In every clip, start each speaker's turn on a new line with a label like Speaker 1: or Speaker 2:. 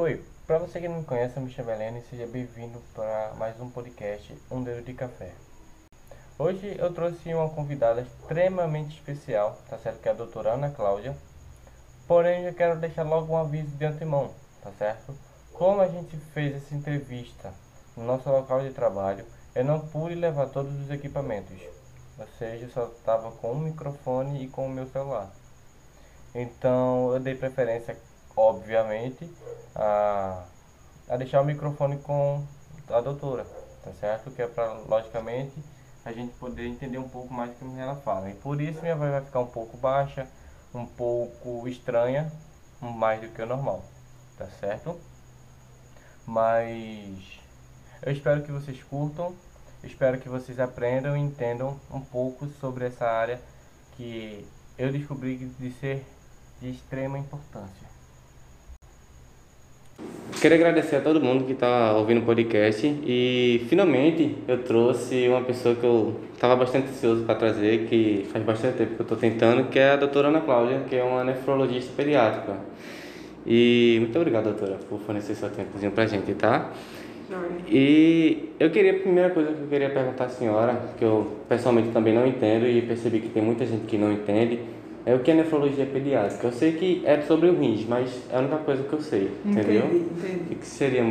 Speaker 1: Oi, para você que não me conhece, eu me chamo Helena e seja bem-vindo para mais um podcast Um Dedo de Café. Hoje eu trouxe uma convidada extremamente especial, tá certo? Que é a doutora Ana Cláudia. Porém, eu quero deixar logo um aviso de antemão, tá certo? Como a gente fez essa entrevista no nosso local de trabalho, eu não pude levar todos os equipamentos. Ou seja, eu só estava com um microfone e com o meu celular. Então, eu dei preferência, obviamente, a, a deixar o microfone com a doutora, tá certo? Que é para, logicamente, a gente poder entender um pouco mais do que ela fala. E por isso minha voz vai ficar um pouco baixa, um pouco estranha, mais do que o normal, tá certo? Mas eu espero que vocês curtam, espero que vocês aprendam e entendam um pouco sobre essa área que eu descobri de ser de extrema importância. Quero agradecer a todo mundo que está ouvindo o podcast e finalmente eu trouxe uma pessoa que eu estava bastante ansioso para trazer, que faz bastante tempo que eu estou tentando, que é a doutora Ana Cláudia, que é uma nefrologista pediátrica. E muito obrigado, doutora, por fornecer seu tempozinho para a gente, tá? E eu queria, a primeira coisa que eu queria perguntar à senhora, que eu pessoalmente também não entendo e percebi que tem muita gente que não entende, é o que é nefrologia pediátrica. Eu sei que é sobre o rins, mas é a única coisa que eu sei,
Speaker 2: entendi,
Speaker 1: entendeu?
Speaker 2: Entendi.
Speaker 1: O que seria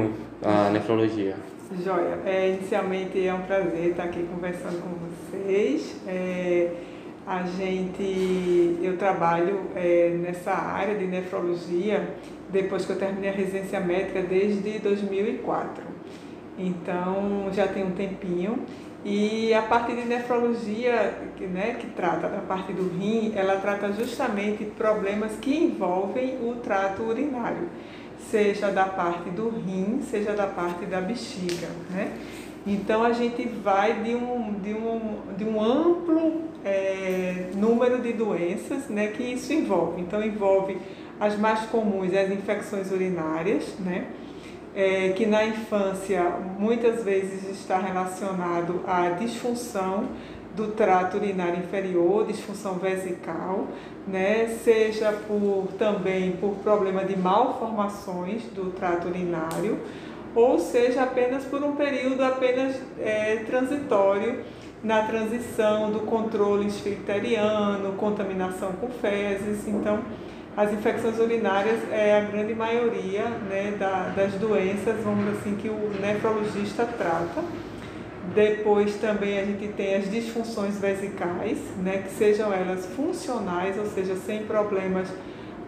Speaker 1: a nefrologia?
Speaker 2: Joia, é, inicialmente é um prazer estar aqui conversando com vocês. É, a gente, eu trabalho é, nessa área de nefrologia depois que eu terminei a residência médica desde 2004. Então já tem um tempinho e a parte de nefrologia, que, né, que trata da parte do rim, ela trata justamente problemas que envolvem o trato urinário, seja da parte do rim, seja da parte da bexiga, né? Então a gente vai de um, de um, de um amplo é, número de doenças né, que isso envolve. Então envolve as mais comuns, as infecções urinárias, né? É, que na infância muitas vezes está relacionado à disfunção do trato urinário inferior, disfunção vesical, né? seja por também por problema de malformações do trato urinário, ou seja apenas por um período apenas é, transitório na transição do controle esfincteriano, contaminação com fezes, então as infecções urinárias é a grande maioria né, da, das doenças, vamos assim, que o nefrologista trata. Depois também a gente tem as disfunções vesicais, né, que sejam elas funcionais, ou seja, sem problemas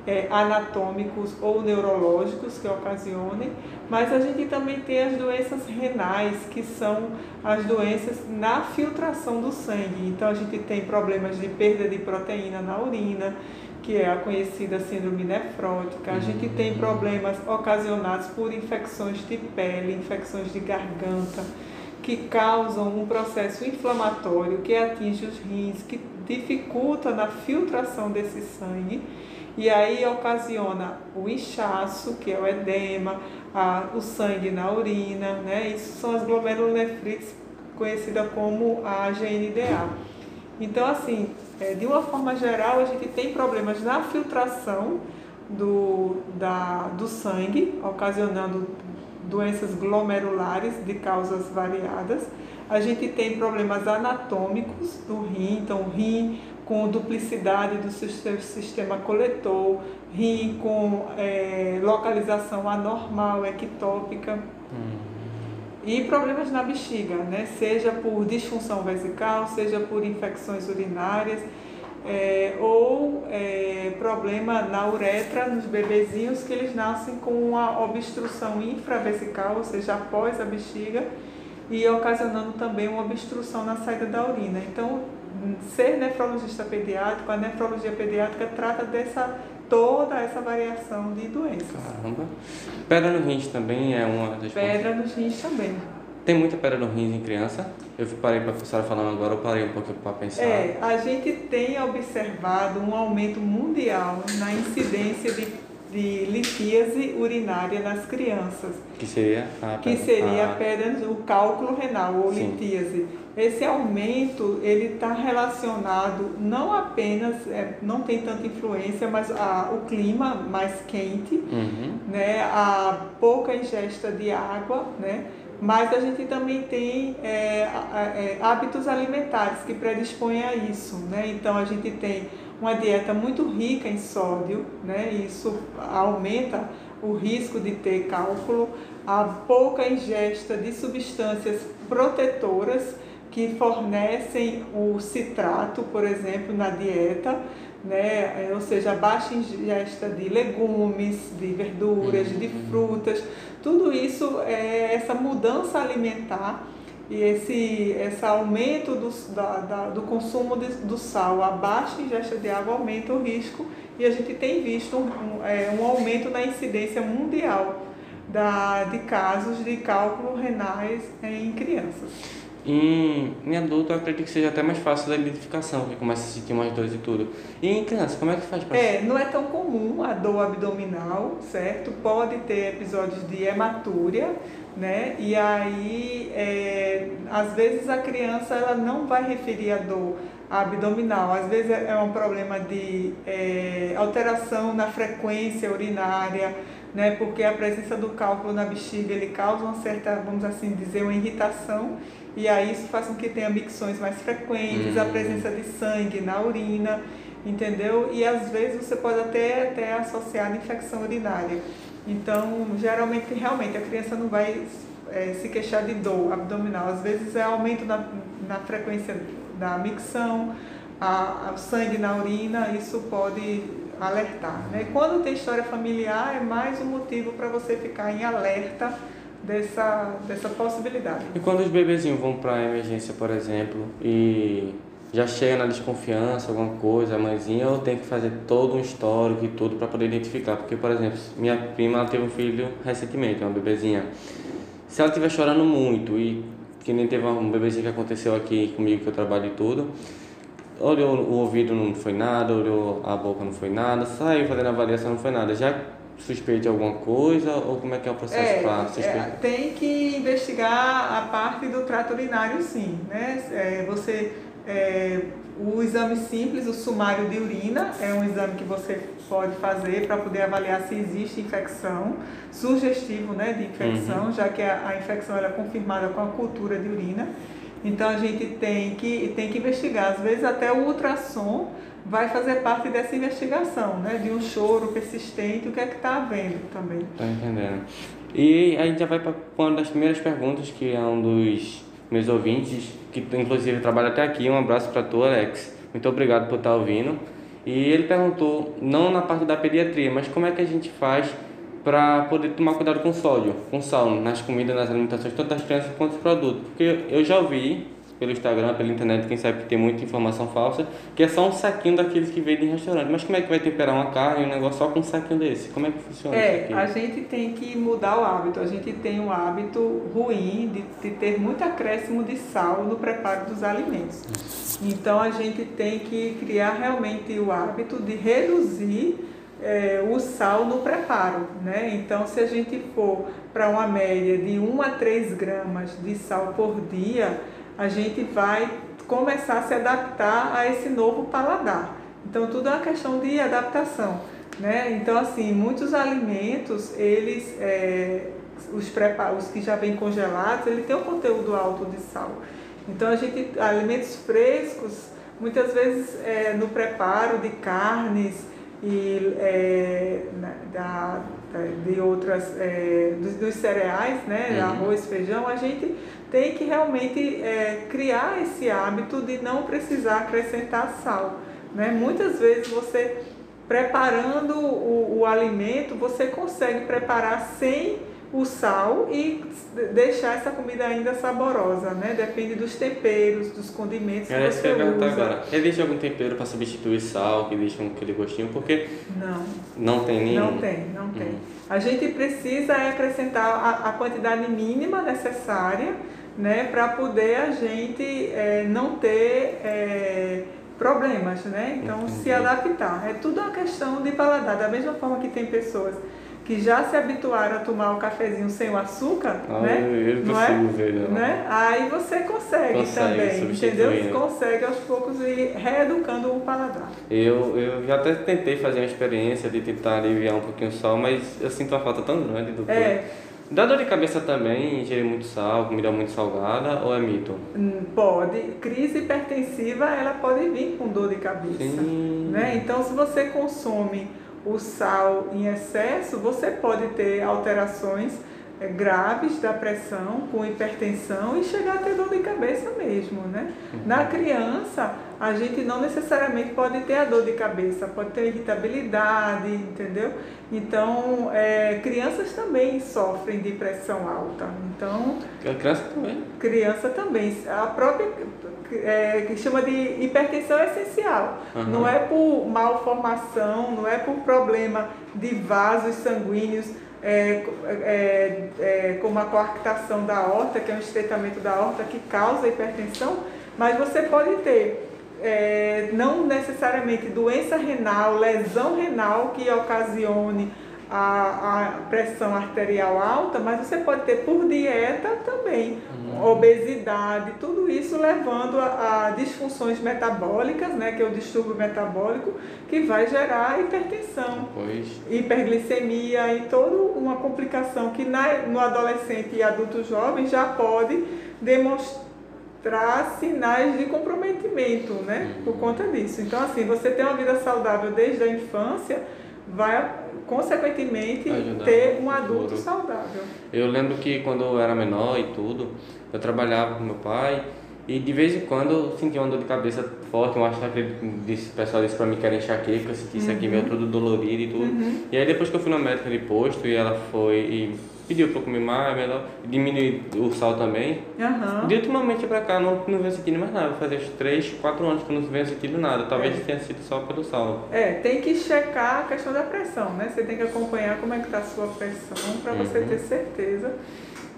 Speaker 2: é, anatômicos ou neurológicos que ocasionem, mas a gente também tem as doenças renais, que são as doenças na filtração do sangue. Então a gente tem problemas de perda de proteína na urina, que é a conhecida síndrome nefrótica. A gente tem problemas ocasionados por infecções de pele, infecções de garganta, que causam um processo inflamatório que atinge os rins, que dificulta na filtração desse sangue e aí ocasiona o inchaço, que é o edema, a, o sangue na urina, né? Isso são as glomerulonefrites, conhecida como a GNDA. Então, assim, é, de uma forma geral, a gente tem problemas na filtração do, da, do sangue, ocasionando doenças glomerulares de causas variadas. A gente tem problemas anatômicos do rim, então rim com duplicidade do sistema coletor, rim com é, localização anormal, ectópica. Hum e problemas na bexiga, né? seja por disfunção vesical, seja por infecções urinárias, é, ou é, problema na uretra nos bebezinhos que eles nascem com uma obstrução infravesical, ou seja, após a bexiga, e ocasionando também uma obstrução na saída da urina. Então, ser nefrologista pediátrico, a nefrologia pediátrica trata dessa toda essa variação de doenças.
Speaker 1: Caramba. Pedra no rins também é uma das
Speaker 2: Pedra nos rins também.
Speaker 1: Tem muita pedra no rins em criança? Eu parei para a professora falando agora, eu parei um pouquinho para pensar.
Speaker 2: É, a gente tem observado um aumento mundial na incidência de de litíase urinária nas crianças.
Speaker 1: Que seria a
Speaker 2: que seria a pedra, o cálculo renal ou Sim. litíase. Esse aumento ele está relacionado não apenas, é, não tem tanta influência, mas a, o clima mais quente, uhum. né, a pouca ingesta de água, né, mas a gente também tem é, é, hábitos alimentares que predispõem a isso. Né? Então a gente tem uma dieta muito rica em sódio, né? isso aumenta o risco de ter cálculo, a pouca ingesta de substâncias protetoras que fornecem o citrato, por exemplo, na dieta, né? ou seja, baixa ingesta de legumes, de verduras, de uhum. frutas, tudo isso é essa mudança alimentar e esse, esse aumento do, da, da, do consumo de, do sal, a baixa ingesta de água aumenta o risco e a gente tem visto um, um, é, um aumento na incidência mundial da, de casos de cálculo renais em crianças.
Speaker 1: Em, em adulto, eu acredito que seja até mais fácil da identificação, que começa a sentir mais dores e tudo. E em criança, como é que faz
Speaker 2: para É, não é tão comum a dor abdominal, certo? Pode ter episódios de hematúria, né? E aí, é, às vezes a criança ela não vai referir a dor abdominal, às vezes é um problema de é, alteração na frequência urinária, né? Porque a presença do cálculo na bexiga ele causa uma certa, vamos assim dizer, uma irritação e aí isso faz com que tenha micções mais frequentes, a hum. presença de sangue na urina, entendeu? E às vezes você pode até, até associar a infecção urinária. Então, geralmente, realmente, a criança não vai é, se queixar de dor abdominal. Às vezes é aumento na, na frequência da micção, a, a sangue na urina, isso pode alertar. Né? Quando tem história familiar, é mais um motivo para você ficar em alerta dessa, dessa possibilidade.
Speaker 1: E quando os bebezinhos vão para a emergência, por exemplo, e já chega na desconfiança, alguma coisa, a mãezinha, eu tenho que fazer todo um histórico e tudo para poder identificar. Porque, por exemplo, minha prima teve um filho recentemente, uma bebezinha. Se ela estiver chorando muito e que nem teve um bebezinho que aconteceu aqui comigo, que eu trabalho e tudo, olhou o ouvido não foi nada, olhou a boca não foi nada, saiu fazendo avaliação não foi nada. Já suspeite alguma coisa ou como é que é o processo é, para suspeitar?
Speaker 2: É, tem que investigar a parte do trato urinário sim, né? É, você, é, o exame simples, o sumário de urina, é um exame que você pode fazer para poder avaliar se existe infecção, sugestivo né, de infecção, uhum. já que a, a infecção é confirmada com a cultura de urina. Então a gente tem que, tem que investigar, às vezes até o ultrassom vai fazer parte dessa investigação, né? De um choro persistente, o que é que está havendo também.
Speaker 1: Estou entendendo. E a gente já vai para uma das primeiras perguntas, que é um dos meus ouvintes, que inclusive trabalha até aqui. Um abraço para tu, Alex. Muito obrigado por estar ouvindo. E ele perguntou, não na parte da pediatria, mas como é que a gente faz para poder tomar cuidado com sódio, com sal, nas comidas, nas alimentações, tanto das crianças quanto dos produtos. Porque eu já ouvi pelo Instagram, pela internet, quem sabe que tem muita informação falsa, que é só um saquinho daqueles que vendem em restaurante. Mas como é que vai temperar uma carne, um negócio só com um saquinho desse? Como é que funciona
Speaker 2: é, isso aqui? A gente tem que mudar o hábito. A gente tem um hábito ruim de, de ter muito acréscimo de sal no preparo dos alimentos. Então a gente tem que criar realmente o hábito de reduzir é, o sal no preparo, né? Então, se a gente for para uma média de 1 a 3 gramas de sal por dia, a gente vai começar a se adaptar a esse novo paladar. Então tudo é uma questão de adaptação, né? Então assim, muitos alimentos, eles, é, os, os que já vêm congelados, ele tem um conteúdo alto de sal. Então a gente, alimentos frescos, muitas vezes é, no preparo de carnes e é, da, de outras, é, dos, dos, cereais, né, uhum. arroz, feijão, a gente tem que realmente é, criar esse hábito de não precisar acrescentar sal. Né? Muitas vezes você preparando o, o alimento, você consegue preparar sem o sal e deixar essa comida ainda saborosa, né? Depende dos temperos, dos condimentos que você usa. Agora,
Speaker 1: existe algum tempero para substituir sal que deixa aquele gostinho? Porque
Speaker 2: não,
Speaker 1: não tem nenhum.
Speaker 2: Não tem, não tem. Hum. A gente precisa acrescentar a, a quantidade mínima necessária, né? Para poder a gente é, não ter é, problemas, né? Então, Entendi. se adaptar. É tudo uma questão de paladar. Da mesma forma que tem pessoas que já se habituaram a tomar o cafezinho sem o açúcar,
Speaker 1: ah,
Speaker 2: né?
Speaker 1: Eu não é? ver, não.
Speaker 2: Né? Aí você consegue, consegue também, entendeu? Você consegue aos poucos ir reeducando o paladar.
Speaker 1: Eu, eu já até tentei fazer uma experiência de tentar aliviar um pouquinho o sal, mas eu sinto uma falta tão grande do
Speaker 2: É.
Speaker 1: Dá dor de cabeça também, ingerir muito sal, comida muito salgada, ou é mito?
Speaker 2: Hum, pode. Crise hipertensiva, ela pode vir com dor de cabeça.
Speaker 1: Sim.
Speaker 2: Né? Então, se você consome o sal em excesso, você pode ter alterações é, graves da pressão, com hipertensão e chegar a ter dor de cabeça mesmo, né? Uhum. Na criança, a gente não necessariamente pode ter a dor de cabeça, pode ter irritabilidade, entendeu? Então, é, crianças também sofrem de pressão alta. Então,
Speaker 1: criança também.
Speaker 2: Criança também. A própria é, que chama de hipertensão essencial. Uhum. Não é por malformação, não é por problema de vasos sanguíneos. É, é, é, como a coarctação da aorta, que é um estreitamento da aorta que causa hipertensão, mas você pode ter é, não necessariamente doença renal, lesão renal que ocasione a, a, pressão arterial alta, mas você pode ter por dieta também, uhum. obesidade, tudo isso levando a, a, disfunções metabólicas, né, que é o distúrbio metabólico, que vai gerar hipertensão,
Speaker 1: pois.
Speaker 2: hiperglicemia e toda uma complicação que na, no adolescente e adulto jovem já pode demonstrar traz sinais de comprometimento, né? Por uhum. conta disso. Então, assim, você ter uma vida saudável desde a infância vai, consequentemente, Ajudar ter um adulto saudável.
Speaker 1: Eu lembro que quando eu era menor e tudo, eu trabalhava com meu pai e de vez em quando eu sentia uma dor de cabeça forte, eu acho que disse, o pessoal disse pra mim que era enxaqueca, eu senti isso aqui meio uhum. todo dolorido e tudo. Uhum. E aí depois que eu fui na médica de posto e ela foi e pediu para comer mais, melhor, diminuir o sal também.
Speaker 2: Uhum.
Speaker 1: De ultimamente para cá não, não venho sentindo mais nada, fazer uns 3, 4 anos que não venho sentindo nada, talvez é. tenha sido só pelo sal.
Speaker 2: É, tem que checar a questão da pressão, né? Você tem que acompanhar como é que está a sua pressão para uhum. você ter certeza.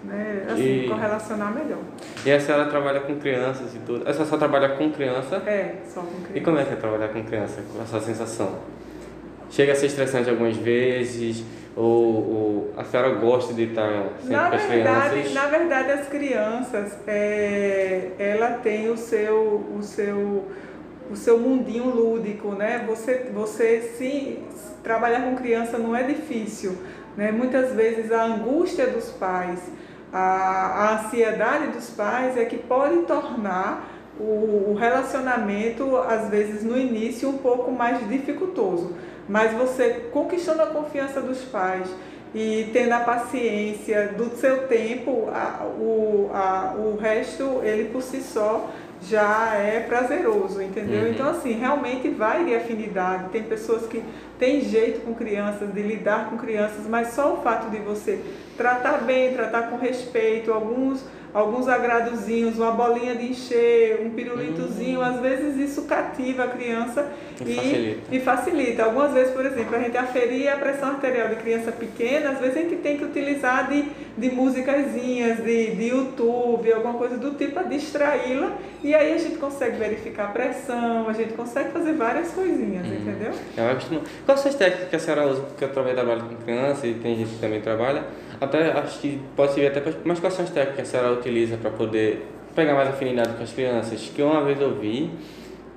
Speaker 2: Né? Assim, e... correlacionar melhor.
Speaker 1: E a senhora trabalha com crianças e tudo? A senhora só trabalha com criança?
Speaker 2: É, só com criança.
Speaker 1: E como é que é trabalhar com criança? Qual a sua sensação? Chega a ser estressante algumas vezes? Ou, ou a senhora gosta de estar sempre na com as
Speaker 2: verdade,
Speaker 1: crianças?
Speaker 2: Na verdade, as crianças, é, ela tem o seu, o seu, o seu mundinho lúdico, né? Você, você se trabalhar com criança não é difícil, né? Muitas vezes a angústia dos pais, a, a ansiedade dos pais é que pode tornar o, o relacionamento, às vezes no início, um pouco mais dificultoso mas você conquistando a confiança dos pais e tendo a paciência do seu tempo, a, o, a, o resto, ele por si só já é prazeroso, entendeu? Uhum. Então, assim, realmente vai de afinidade. Tem pessoas que têm jeito com crianças, de lidar com crianças, mas só o fato de você tratar bem, tratar com respeito, alguns alguns agradozinhos, uma bolinha de encher, um pirulitozinho, hum. às vezes isso cativa a criança e, e, facilita. e, facilita. Algumas vezes, por exemplo, a gente aferir a pressão arterial de criança pequena, às vezes a gente tem que utilizar de, de musicazinhas, de, de YouTube, alguma coisa do tipo para distraí-la e aí a gente consegue verificar a pressão, a gente consegue fazer várias coisinhas, hum. entendeu?
Speaker 1: Eu costumo... Quais são as técnicas que a senhora usa? Porque eu também trabalho com criança e tem gente que também trabalha até acho que pode servir até para mais quais são as técnicas que a senhora utiliza para poder pegar mais afinidade com as crianças. Que uma vez eu vi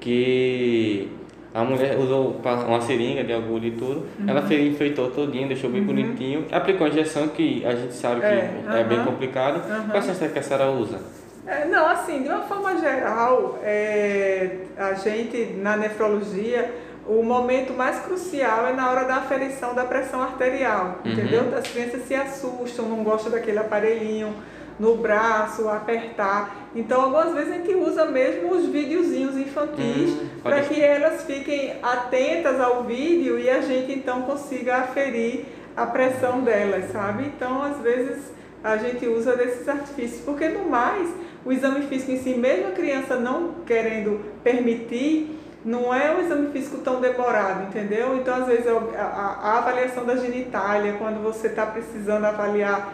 Speaker 1: que a mulher usou uma seringa de agulha e tudo, uhum. ela fez, enfeitou todinho, deixou bem uhum. bonitinho, aplicou a injeção que a gente sabe que é, é uhum. bem complicado. Uhum. Quais são as técnicas que a senhora usa?
Speaker 2: É, não, assim, de uma forma geral, é, a gente na nefrologia o momento mais crucial é na hora da aferição da pressão arterial, uhum. entendeu? As crianças se assustam, não gostam daquele aparelhinho no braço, apertar. Então, algumas vezes a gente usa mesmo os videozinhos infantis uhum. para que elas fiquem atentas ao vídeo e a gente então consiga aferir a pressão delas, sabe? Então, às vezes a gente usa desses artifícios, porque no mais, o exame físico em si, mesmo a criança não querendo permitir, não é um exame físico tão demorado, entendeu? Então, às vezes, a, a, a avaliação da genitália, quando você está precisando avaliar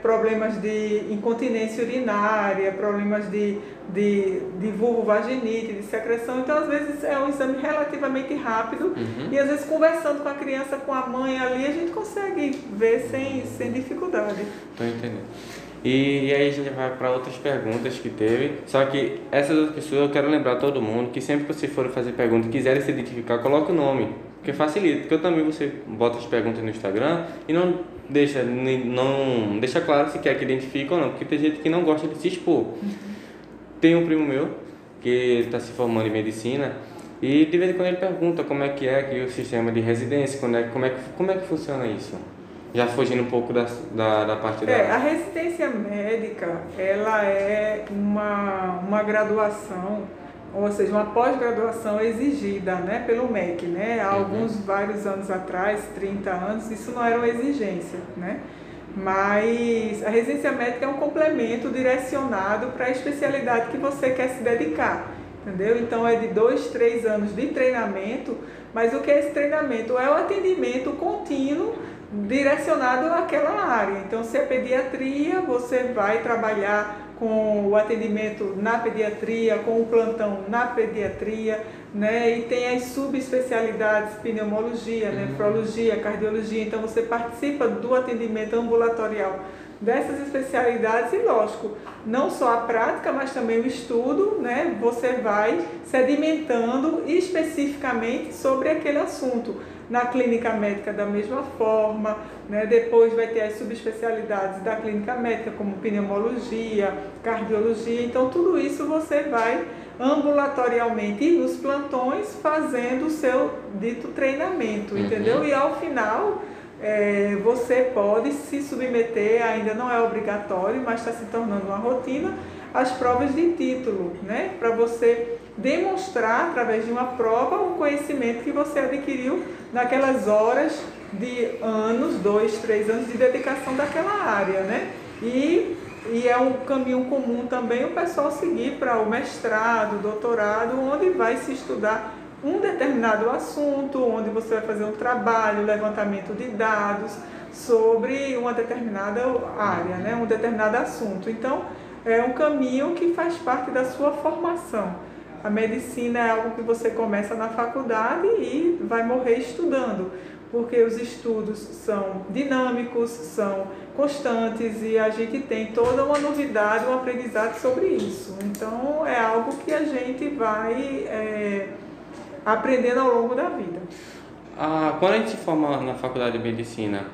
Speaker 2: problemas de incontinência urinária, problemas de, de, de vulvovaginite, de secreção. Então, às vezes, é um exame relativamente rápido uhum. e, às vezes, conversando com a criança, com a mãe ali, a gente consegue ver sem, sem dificuldade.
Speaker 1: Estou entendendo. E, e, aí a gente vai para outras perguntas que teve. Só que essas outras pessoas eu quero lembrar todo mundo que sempre que vocês forem fazer pergunta e quiserem se identificar, coloque o nome. Porque facilita. Porque eu também você bota as perguntas no Instagram e não deixa, não deixa claro se quer que identifique ou não. Porque tem gente que não gosta de se expor. Tem um primo meu que está se formando em medicina e de vez em quando ele pergunta como é que é aqui o sistema de residência, como é, como é, como é que funciona isso. Já fugindo um pouco da, da, da parte
Speaker 2: é, da... A residência médica, ela é uma, uma graduação, ou seja, uma pós-graduação exigida né, pelo MEC. Né? Há uhum. alguns, vários anos atrás, 30 anos, isso não era uma exigência. Né? Mas a residência médica é um complemento direcionado para a especialidade que você quer se dedicar. Entendeu? Então é de dois, três anos de treinamento, mas o que é esse treinamento? É o atendimento contínuo direcionado àquela área. Então, se é pediatria, você vai trabalhar com o atendimento na pediatria, com o plantão na pediatria, né? E tem as subespecialidades, pneumologia, nefrologia, cardiologia. Então, você participa do atendimento ambulatorial dessas especialidades e, lógico, não só a prática, mas também o estudo, né? Você vai sedimentando especificamente sobre aquele assunto na clínica médica da mesma forma, né? depois vai ter as subespecialidades da clínica médica, como pneumologia, cardiologia, então tudo isso você vai ambulatorialmente e nos plantões fazendo o seu dito treinamento, uhum. entendeu? E ao final é, você pode se submeter, ainda não é obrigatório, mas está se tornando uma rotina, as provas de título, né? Para você demonstrar através de uma prova o conhecimento que você adquiriu naquelas horas de anos, dois, três anos de dedicação daquela área, né? E, e é um caminho comum também o pessoal seguir para o mestrado, doutorado, onde vai se estudar um determinado assunto, onde você vai fazer um trabalho, levantamento de dados sobre uma determinada área, né? um determinado assunto. Então, é um caminho que faz parte da sua formação. A medicina é algo que você começa na faculdade e vai morrer estudando, porque os estudos são dinâmicos, são constantes e a gente tem toda uma novidade, um aprendizado sobre isso. Então é algo que a gente vai é, aprendendo ao longo da vida.
Speaker 1: Ah, quando a gente se forma na faculdade de medicina,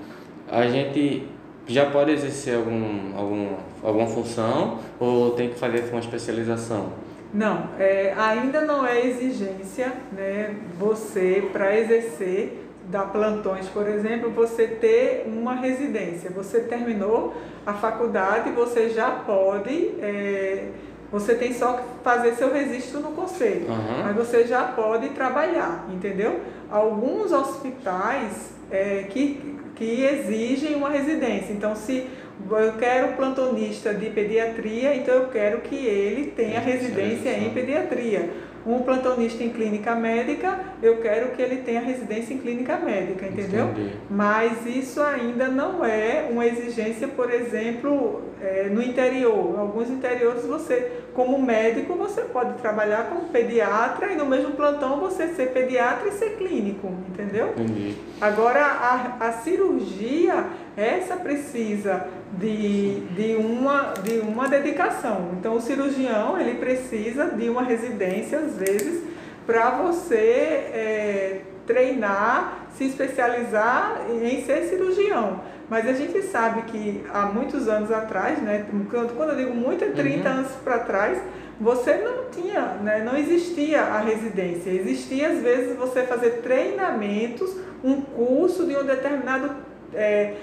Speaker 1: a gente já pode exercer algum, algum, alguma função ou tem que fazer uma especialização?
Speaker 2: Não, é, ainda não é exigência né, você, para exercer, dar plantões, por exemplo, você ter uma residência. Você terminou a faculdade, você já pode, é, você tem só que fazer seu registro no conselho, uhum. mas você já pode trabalhar, entendeu? Alguns hospitais é, que que exigem uma residência. Então, se eu quero plantonista de pediatria, então eu quero que ele tenha residência em pediatria um plantonista em clínica médica, eu quero que ele tenha residência em clínica médica, entendeu? Entendi. Mas isso ainda não é uma exigência, por exemplo, é, no interior. Alguns interiores você, como médico, você pode trabalhar como pediatra e no mesmo plantão você ser pediatra e ser clínico, entendeu? Entendi. Agora, a, a cirurgia, essa precisa de, de, uma, de uma dedicação. Então, o cirurgião, ele precisa de uma residência, às vezes, para você é, treinar, se especializar em ser cirurgião. Mas a gente sabe que há muitos anos atrás, né, quando eu digo muito, é 30 uhum. anos para trás, você não tinha, né, não existia a residência. Existia, às vezes, você fazer treinamentos, um curso de um determinado é,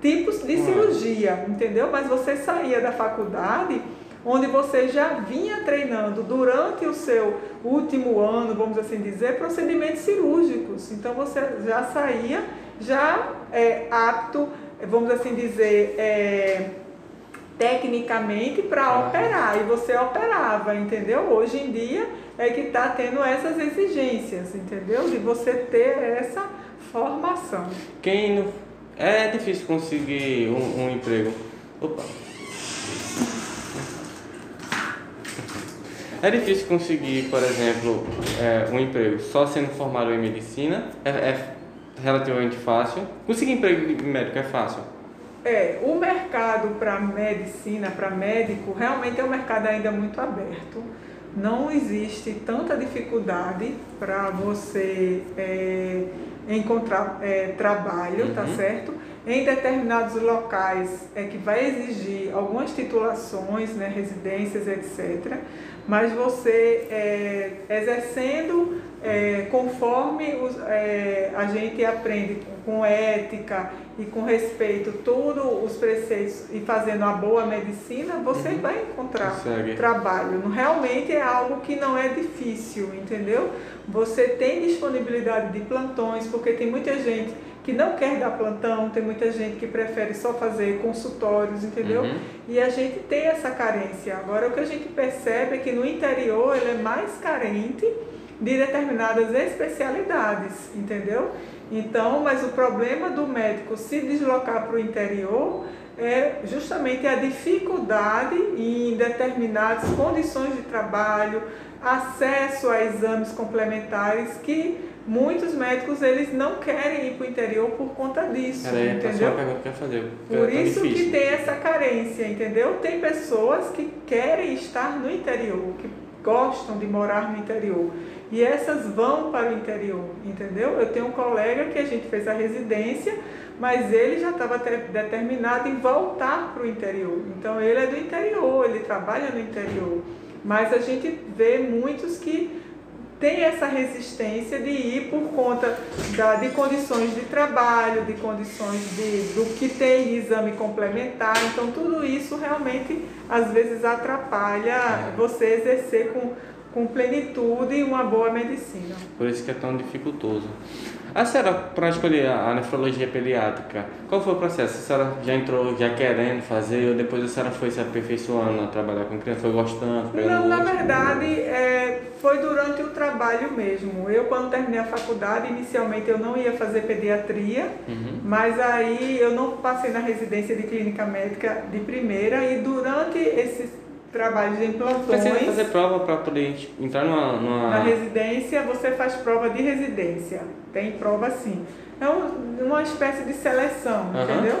Speaker 2: tipos de cirurgia, entendeu? Mas você saía da faculdade onde você já vinha treinando durante o seu último ano, vamos assim dizer, procedimentos cirúrgicos. Então você já saía já é, apto, vamos assim dizer, é, tecnicamente para operar e você operava, entendeu? Hoje em dia é que está tendo essas exigências, entendeu? De você ter essa formação.
Speaker 1: Quem É difícil conseguir um, um emprego. Opa. É difícil conseguir, por exemplo, é, um emprego só sendo formado em medicina. É, é relativamente fácil. Conseguir emprego de médico é fácil.
Speaker 2: É, o mercado para medicina, para médico, realmente é um mercado ainda muito aberto. Não existe tanta dificuldade para você é, encontrar é, trabalho, tá uhum. tá certo? Em determinados locais é que vai exigir algumas titulações, né, residências, etc. Mas você é, exercendo é, conforme os, é, a gente aprende com ética e com respeito todos os preceitos e fazendo a boa medicina, você uhum. vai encontrar Consegue. trabalho. Realmente é algo que não é difícil, entendeu? Você tem disponibilidade de plantões, porque tem muita gente que não quer dar plantão, tem muita gente que prefere só fazer consultórios, entendeu? Uhum. E a gente tem essa carência. Agora, o que a gente percebe é que no interior ele é mais carente de determinadas especialidades, entendeu? Então, mas o problema do médico se deslocar para o interior é justamente a dificuldade em determinadas condições de trabalho, acesso a exames complementares que muitos médicos eles não querem ir para o interior por conta disso,
Speaker 1: Era
Speaker 2: entendeu?
Speaker 1: Que fazer,
Speaker 2: por isso que tem essa carência, entendeu? Tem pessoas que querem estar no interior, que gostam de morar no interior e essas vão para o interior, entendeu? Eu tenho um colega que a gente fez a residência, mas ele já estava determinado em voltar para o interior. Então ele é do interior, ele trabalha no interior. Mas a gente vê muitos que têm essa resistência de ir por conta da, de condições de trabalho, de condições de, do que tem exame complementar. Então tudo isso realmente às vezes atrapalha você exercer com com plenitude uma boa medicina.
Speaker 1: Por isso que é tão dificultoso. A senhora, para escolher a nefrologia pediátrica, qual foi o processo? A senhora já entrou já querendo fazer ou depois a senhora foi se aperfeiçoando a trabalhar com criança, foi gostando?
Speaker 2: Não, na verdade, é, foi durante o trabalho mesmo. Eu, quando terminei a faculdade, inicialmente eu não ia fazer pediatria, uhum. mas aí eu não passei na residência de clínica médica de primeira e durante esses trabalhos em plantões.
Speaker 1: Precisa fazer prova para poder entrar numa, numa,
Speaker 2: Na residência, você faz prova de residência. Tem prova sim. É um, uma espécie de seleção, uhum. entendeu?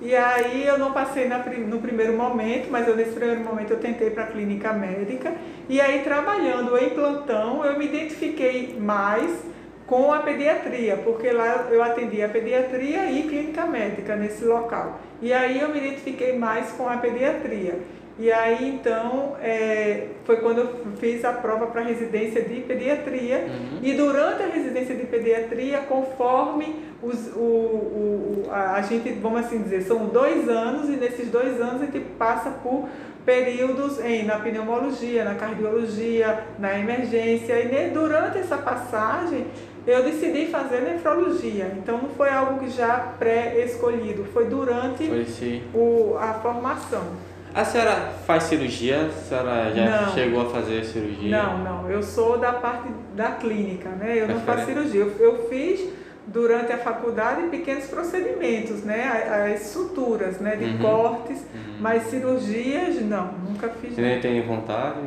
Speaker 2: E aí eu não passei na, no primeiro momento, mas eu, nesse primeiro momento eu tentei para a clínica médica. E aí trabalhando em plantão, eu me identifiquei mais com a pediatria, porque lá eu atendia a pediatria e clínica médica nesse local. E aí eu me identifiquei mais com a pediatria. E aí, então, é, foi quando eu fiz a prova para residência de pediatria. Uhum. E durante a residência de pediatria, conforme os, o, o, a, gente, vamos assim dizer, são dois anos, e nesses dois anos a gente passa por períodos em, na pneumologia, na cardiologia, na emergência. E durante essa passagem, eu decidi fazer nefrologia. Então, não foi algo que já pré-escolhido, foi durante foi, o, a formação.
Speaker 1: A senhora faz cirurgia? A senhora já não. chegou a fazer cirurgia?
Speaker 2: Não, não. Eu sou da parte da clínica, né? Eu não faço cirurgia. Eu, eu, fiz durante a faculdade pequenos procedimentos, né? As suturas, né? De uhum. cortes, uhum. mas cirurgias não, nunca fiz.
Speaker 1: Você nem tem vontade?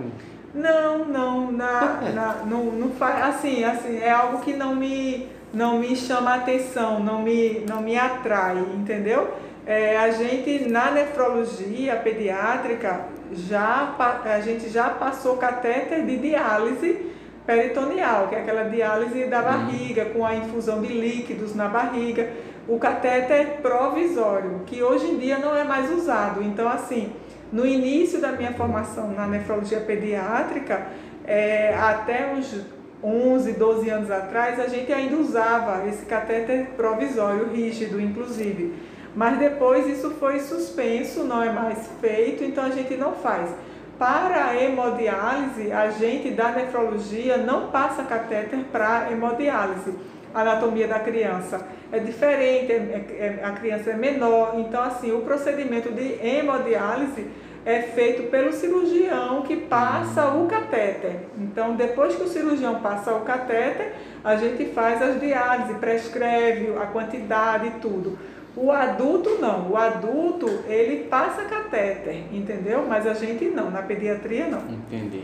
Speaker 2: Não, não, na, na, não, não faz, assim, assim, é algo que não me, não me chama atenção, não me, não me atrai, entendeu? É, a gente na nefrologia pediátrica já a gente já passou catéter de diálise peritoneal, que é aquela diálise da uhum. barriga com a infusão de líquidos na barriga, o catéter provisório, que hoje em dia não é mais usado. Então assim, no início da minha formação na nefrologia pediátrica, é, até uns 11, 12 anos atrás, a gente ainda usava esse catéter provisório, rígido, inclusive. Mas depois isso foi suspenso, não é mais feito, então a gente não faz. Para a hemodiálise, a gente da nefrologia não passa catéter para hemodiálise. A anatomia da criança é diferente, é, é, a criança é menor, então assim, o procedimento de hemodiálise é feito pelo cirurgião que passa o catéter. Então, depois que o cirurgião passa o catéter, a gente faz as diálises, prescreve a quantidade e tudo. O adulto não. O adulto, ele passa catéter, entendeu? Mas a gente não. Na pediatria, não.
Speaker 1: Entendi.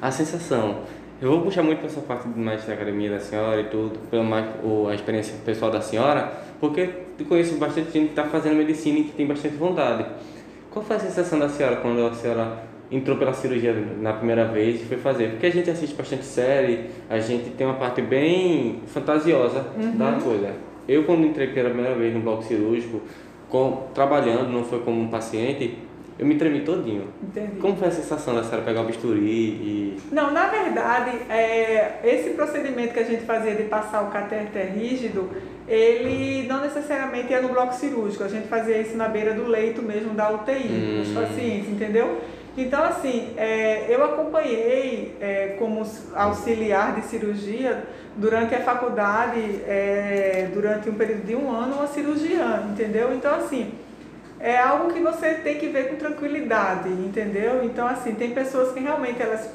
Speaker 1: A sensação. Eu vou puxar muito para essa parte mais da academia da senhora e tudo, pela mais, a experiência pessoal da senhora, porque eu conheço bastante gente que está fazendo medicina e que tem bastante vontade. Qual foi a sensação da senhora quando a senhora entrou pela cirurgia na primeira vez e foi fazer? Porque a gente assiste bastante série, a gente tem uma parte bem fantasiosa uhum. da coisa. Eu, quando entrei pela primeira vez no bloco cirúrgico, com, trabalhando, não foi como um paciente, eu me tremi todinho. Entendi. Como foi a sensação da senhora pegar o bisturi e...
Speaker 2: Não, na verdade, é, esse procedimento que a gente fazia de passar o catéter rígido, ele não necessariamente ia no bloco cirúrgico. A gente fazia isso na beira do leito mesmo da UTI, hum. os pacientes, entendeu? Então, assim, é, eu acompanhei é, como auxiliar de cirurgia durante a faculdade, é, durante um período de um ano, uma cirurgiã, entendeu? Então, assim, é algo que você tem que ver com tranquilidade, entendeu? Então, assim, tem pessoas que realmente elas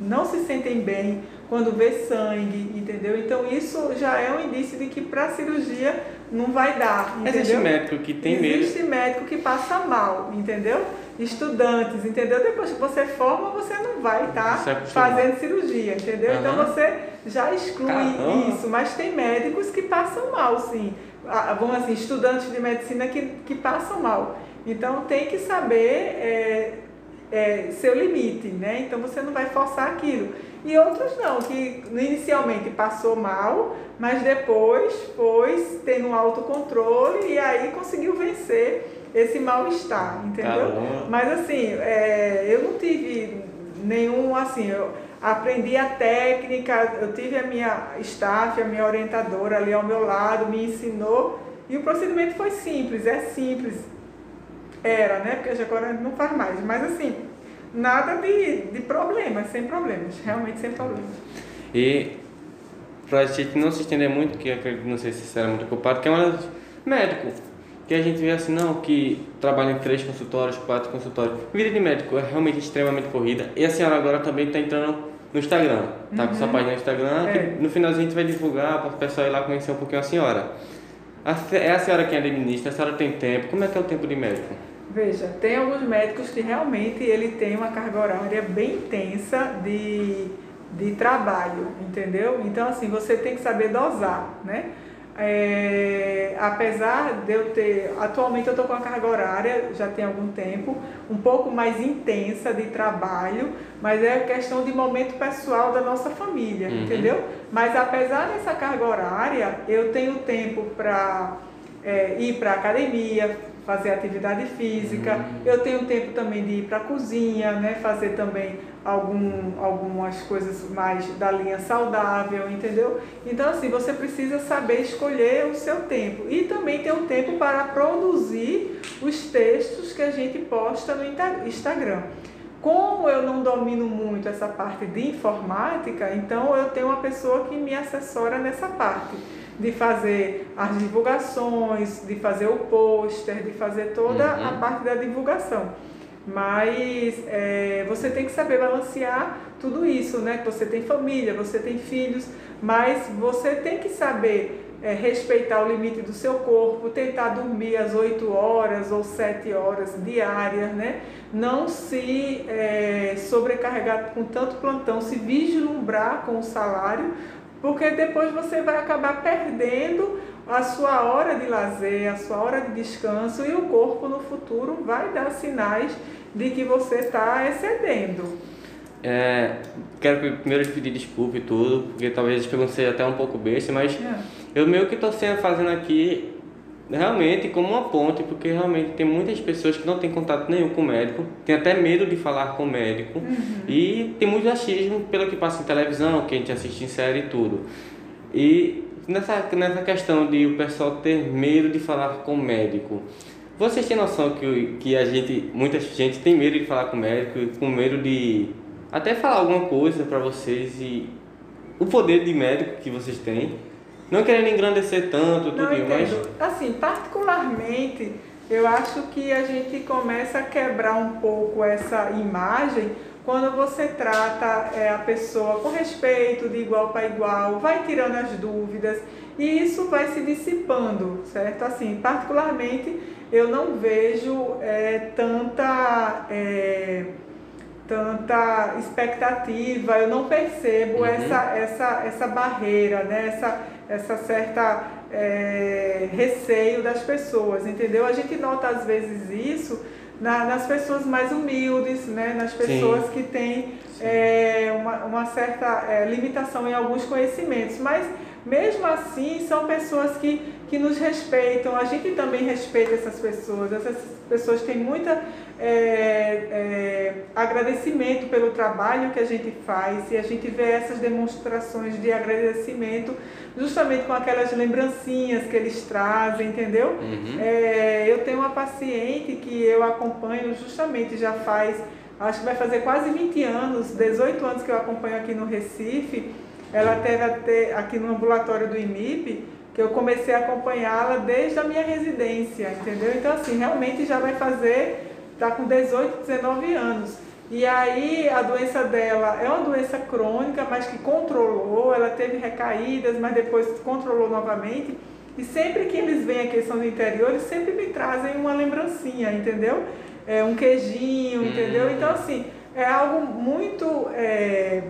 Speaker 2: não se sentem bem quando vê sangue, entendeu? Então isso já é um indício de que para cirurgia não vai dar, entendeu?
Speaker 1: Existe médico que tem
Speaker 2: medo. Existe médico que passa mal, entendeu? Estudantes, entendeu? Depois que você forma, você não vai estar tá fazendo cirurgia, entendeu? Uhum. Então você já exclui Caramba. isso, mas tem médicos que passam mal, sim. Ah, vamos assim, estudantes de medicina que, que passam mal. Então tem que saber é, é, seu limite, né? Então você não vai forçar aquilo. E outros não, que inicialmente passou mal, mas depois foi tendo um autocontrole e aí conseguiu vencer esse mal-estar, entendeu? Caramba. Mas assim, é, eu não tive nenhum, assim, eu aprendi a técnica, eu tive a minha staff, a minha orientadora ali ao meu lado, me ensinou e o procedimento foi simples, é simples. Era, né? Porque agora não faz mais, mas assim, nada de, de problemas, sem problemas, realmente sem problemas.
Speaker 1: E para a gente não se estender muito, que eu não sei se você era muito ocupado, que é uma médico, que a gente vê assim, não, que trabalha em três consultórios, quatro consultórios. Vida de médico é realmente extremamente corrida. E a senhora agora também está entrando no Instagram, tá uhum. com sua uhum. página no Instagram, é. no finalzinho a gente vai divulgar para o pessoal ir lá conhecer um pouquinho a senhora. é a senhora quem administra, a senhora tem tempo, como é que é o tempo de médico?
Speaker 2: Veja, tem alguns médicos que realmente ele tem uma carga horária bem intensa de, de trabalho, entendeu? Então, assim, você tem que saber dosar, né? É, apesar de eu ter, atualmente eu estou com a carga horária, já tem algum tempo, um pouco mais intensa de trabalho, mas é questão de momento pessoal da nossa família, uhum. entendeu? Mas apesar dessa carga horária, eu tenho tempo para é, ir para academia, fazer atividade física. Uhum. Eu tenho tempo também de ir para a cozinha, né? fazer também algum, algumas coisas mais da linha saudável, entendeu? Então, assim, você precisa saber escolher o seu tempo e também ter um tempo para produzir os textos que a gente posta no Instagram. Como eu não domino muito essa parte de informática, então eu tenho uma pessoa que me assessora nessa parte de fazer as divulgações, de fazer o pôster, de fazer toda uhum. a parte da divulgação. Mas é, você tem que saber balancear tudo isso, né? Que você tem família, você tem filhos, mas você tem que saber é, respeitar o limite do seu corpo, tentar dormir às 8 horas ou 7 horas diárias, né? Não se é, sobrecarregar com tanto plantão, se vislumbrar com o salário, porque depois você vai acabar perdendo a sua hora de lazer, a sua hora de descanso e o corpo no futuro vai dar sinais de que você está excedendo.
Speaker 1: É, quero primeiro pedir desculpa e tudo, porque talvez perguntas sejam até um pouco besta, mas é. eu meio que estou fazendo aqui realmente como uma ponte, porque realmente tem muitas pessoas que não têm contato nenhum com o médico, tem até medo de falar com o médico uhum. e tem muito achismo pelo que passa em televisão, que a gente assiste em série e tudo. E nessa, nessa questão de o pessoal ter medo de falar com o médico, vocês têm noção que, que a gente, muita gente tem medo de falar com o médico, com medo de até falar alguma coisa para vocês e o poder de médico que vocês têm não querendo engrandecer tanto, tudo, mas.
Speaker 2: Assim, particularmente, eu acho que a gente começa a quebrar um pouco essa imagem quando você trata é, a pessoa com respeito, de igual para igual, vai tirando as dúvidas. e isso vai se dissipando, certo? Assim, particularmente eu não vejo é, tanta é, tanta expectativa, eu não percebo uhum. essa, essa, essa barreira, né? essa, essa certa é, receio das pessoas, entendeu? A gente nota às vezes isso na, nas pessoas mais humildes, né? nas pessoas Sim. que têm é, uma, uma, certa é, limitação em alguns conhecimentos, mas mesmo assim são pessoas que, que nos respeitam, a gente também respeita essas pessoas, essas pessoas têm muita é, é, agradecimento pelo trabalho que a gente faz e a gente vê essas demonstrações de agradecimento justamente com aquelas lembrancinhas que eles trazem, entendeu? Uhum. É, eu tenho uma paciente que eu acompanho justamente já faz, acho que vai fazer quase 20 anos, 18 anos que eu acompanho aqui no Recife. Ela teve até aqui no ambulatório do IMIP, que eu comecei a acompanhá-la desde a minha residência, entendeu? Então, assim, realmente já vai fazer, está com 18, 19 anos. E aí a doença dela é uma doença crônica, mas que controlou, ela teve recaídas, mas depois controlou novamente. E sempre que eles vêm aqui, são do interior, eles sempre me trazem uma lembrancinha, entendeu? É, um queijinho, hum. entendeu? Então, assim, é algo muito, é,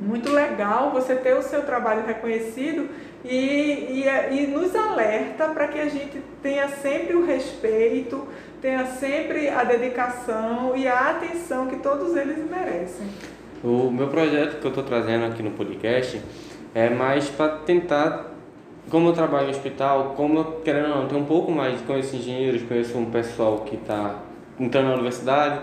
Speaker 2: muito legal você ter o seu trabalho reconhecido e, e, e nos alerta para que a gente tenha sempre o respeito, tenha sempre a dedicação e a atenção que todos eles merecem.
Speaker 1: O meu projeto que eu estou trazendo aqui no podcast é mais para tentar, como eu trabalho no hospital, como eu, querendo ou não, tenho um pouco mais, conheço engenheiros, conheço um pessoal que está entrando na universidade,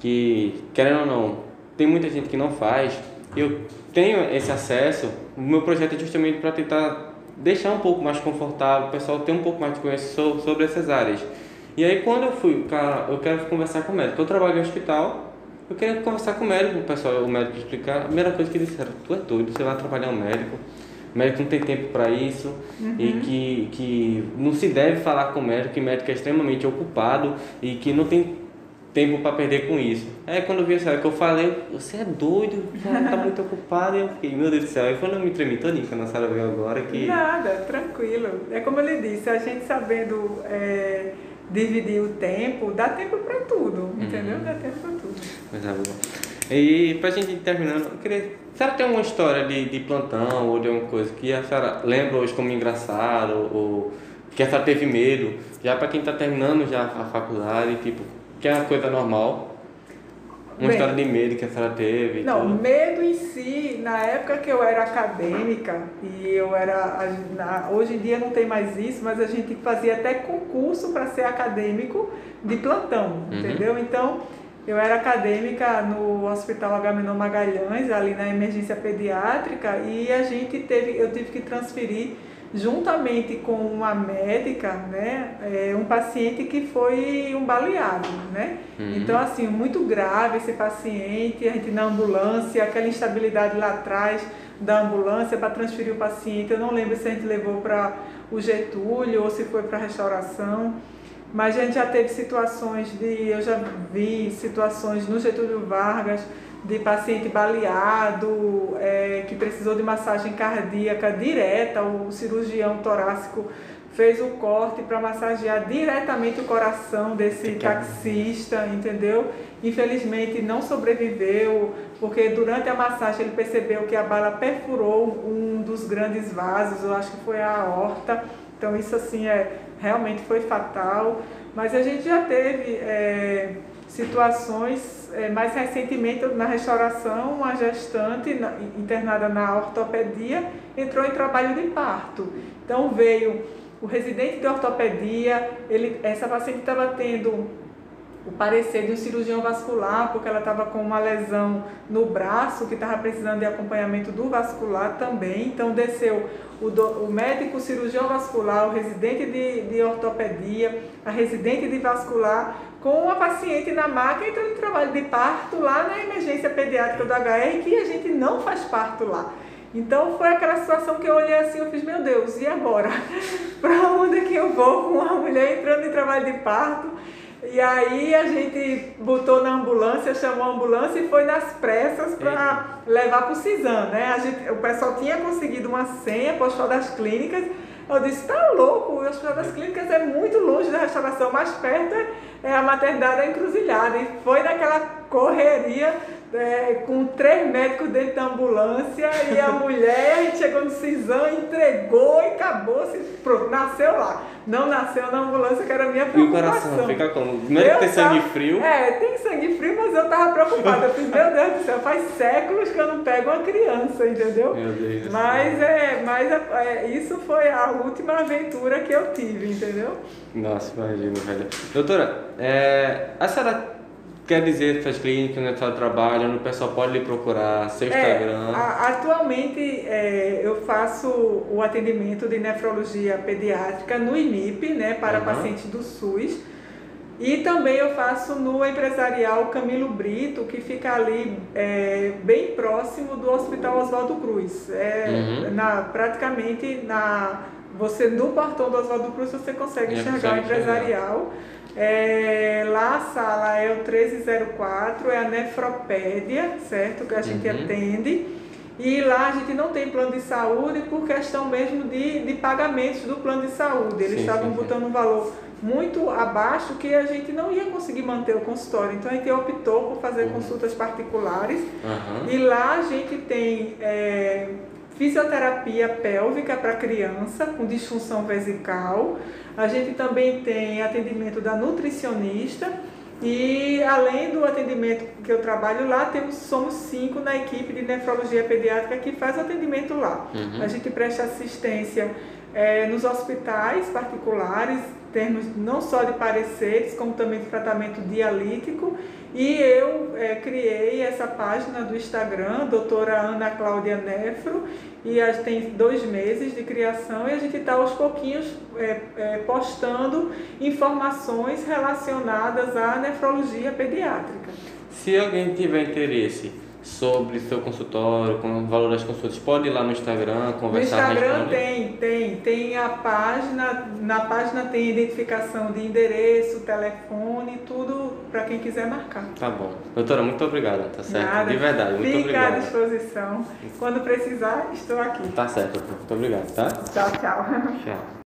Speaker 1: que, querendo ou não, tem muita gente que não faz, eu tenho esse acesso, o meu projeto é justamente para tentar deixar um pouco mais confortável, o pessoal ter um pouco mais de conhecimento sobre essas áreas. E aí quando eu fui, cara, eu quero conversar com o médico, eu trabalho em hospital, eu queria conversar com o médico, o pessoal, o médico explicar, a primeira coisa que eles disseram, tu é doido, você vai trabalhar um médico, o médico não tem tempo para isso. Uhum. e que, que não se deve falar com o médico, que o médico é extremamente ocupado e que não tem tempo para perder com isso. Aí quando eu vi essa que eu falei, você é doido, tá muito ocupado, e eu fiquei, meu Deus do céu, aí quando eu me tremi todinho, que a Sara veio agora que...
Speaker 2: Nada, tranquilo. É como ele disse, a gente sabendo é, dividir o tempo, dá tempo para tudo, uhum. entendeu? Dá tempo para tudo.
Speaker 1: Mas é bom. E pra gente ir terminando, eu queria... A senhora tem alguma história de, de plantão ou de alguma coisa que a senhora lembra hoje como engraçado ou que a senhora teve medo, já para quem está terminando já a faculdade, tipo, que é uma coisa normal. Uma Bem, história de medo que a senhora teve.
Speaker 2: Não, tudo. medo em si, na época que eu era acadêmica, e eu era. Hoje em dia não tem mais isso, mas a gente fazia até concurso para ser acadêmico de plantão, uhum. entendeu? Então, eu era acadêmica no Hospital Agamenon Magalhães, ali na emergência pediátrica, e a gente teve, eu tive que transferir juntamente com uma médica, né, é, um paciente que foi um baleado, né? Uhum. Então, assim, muito grave esse paciente, a gente na ambulância, aquela instabilidade lá atrás da ambulância para transferir o paciente, eu não lembro se a gente levou para o Getúlio ou se foi para a restauração, mas a gente já teve situações de, eu já vi situações no Getúlio Vargas, de paciente baleado, é, que precisou de massagem cardíaca direta, o cirurgião torácico fez o corte para massagear diretamente o coração desse taxista, entendeu? Infelizmente não sobreviveu, porque durante a massagem ele percebeu que a bala perfurou um dos grandes vasos, eu acho que foi a aorta. Então isso assim é realmente foi fatal. Mas a gente já teve é, situações, é, mais recentemente na restauração, uma gestante na, internada na ortopedia entrou em trabalho de parto. Então veio o residente de ortopedia, ele, essa paciente estava tendo o parecer de um cirurgião vascular, porque ela estava com uma lesão no braço, que estava precisando de acompanhamento do vascular também. Então, desceu o, do, o médico cirurgião vascular, o residente de, de ortopedia, a residente de vascular, com a paciente na maca entrando em trabalho de parto lá na emergência pediátrica do HR, que a gente não faz parto lá. Então foi aquela situação que eu olhei assim, eu fiz, meu Deus, e agora? para onde é que eu vou com uma mulher entrando em trabalho de parto? E aí a gente botou na ambulância, chamou a ambulância e foi nas pressas para levar para o CISAM, né? A gente, o pessoal tinha conseguido uma senha para o Hospital das Clínicas. Eu disse, tá louco, o Hospital das Clínicas é muito longe da restauração, mais perto é a maternidade da encruzilhada. E foi naquela correria é, com três médicos dentro da ambulância e a mulher, chegou no Cisão, entregou e acabou, se, pronto, nasceu lá. Não nasceu na ambulância, que era a minha preocupação.
Speaker 1: E o coração fica como? Não é que tem sangue frio?
Speaker 2: É, tem sangue frio, mas eu tava preocupada. Eu fiz, meu Deus do céu, faz séculos que eu não pego uma criança, entendeu?
Speaker 1: Meu Deus
Speaker 2: mas é, mas é, isso foi a última aventura que eu tive, entendeu?
Speaker 1: Nossa, imagina, velho. Doutora, é, a senhora quer dizer suas clínicas onde trabalha, onde o pessoal pode lhe procurar, seu é, Instagram?
Speaker 2: A, atualmente é, eu faço o atendimento de nefrologia pediátrica no IMIP, né, para uhum. pacientes do SUS. E também eu faço no empresarial Camilo Brito, que fica ali é, bem próximo do Hospital Oswaldo Cruz. É, uhum. na, praticamente na, você no portão do Oswaldo Cruz você consegue enxergar o empresarial. É, lá a sala é o 1304, é a nefropédia, certo? Que a gente uhum. atende. E lá a gente não tem plano de saúde por questão mesmo de, de pagamentos do plano de saúde. Eles sim, estavam sim, botando sim. um valor muito abaixo que a gente não ia conseguir manter o consultório. Então a gente optou por fazer uhum. consultas particulares. Uhum. E lá a gente tem é, fisioterapia pélvica para criança com disfunção vesical. A gente também tem atendimento da nutricionista e além do atendimento que eu trabalho lá, temos, somos cinco na equipe de nefrologia pediátrica que faz atendimento lá. Uhum. A gente presta assistência é, nos hospitais particulares, termos não só de pareceres, como também de tratamento dialítico. E eu é, criei essa página do Instagram, doutora Ana Cláudia Nefro, e a gente tem dois meses de criação e a gente está aos pouquinhos é, é, postando informações relacionadas à nefrologia pediátrica.
Speaker 1: Se alguém tiver interesse sobre seu consultório, com o valor das consultas, pode ir lá no Instagram, conversar
Speaker 2: No Instagram tem, tem, tem a página, na página tem identificação de endereço, telefone, tudo para quem quiser marcar.
Speaker 1: Tá bom. Doutora, muito obrigada, tá certo?
Speaker 2: Nada,
Speaker 1: de verdade, muito
Speaker 2: fica obrigado. Fica à disposição. Quando precisar, estou aqui.
Speaker 1: Tá certo, muito obrigado, tá?
Speaker 2: Tchau, tchau. Tchau.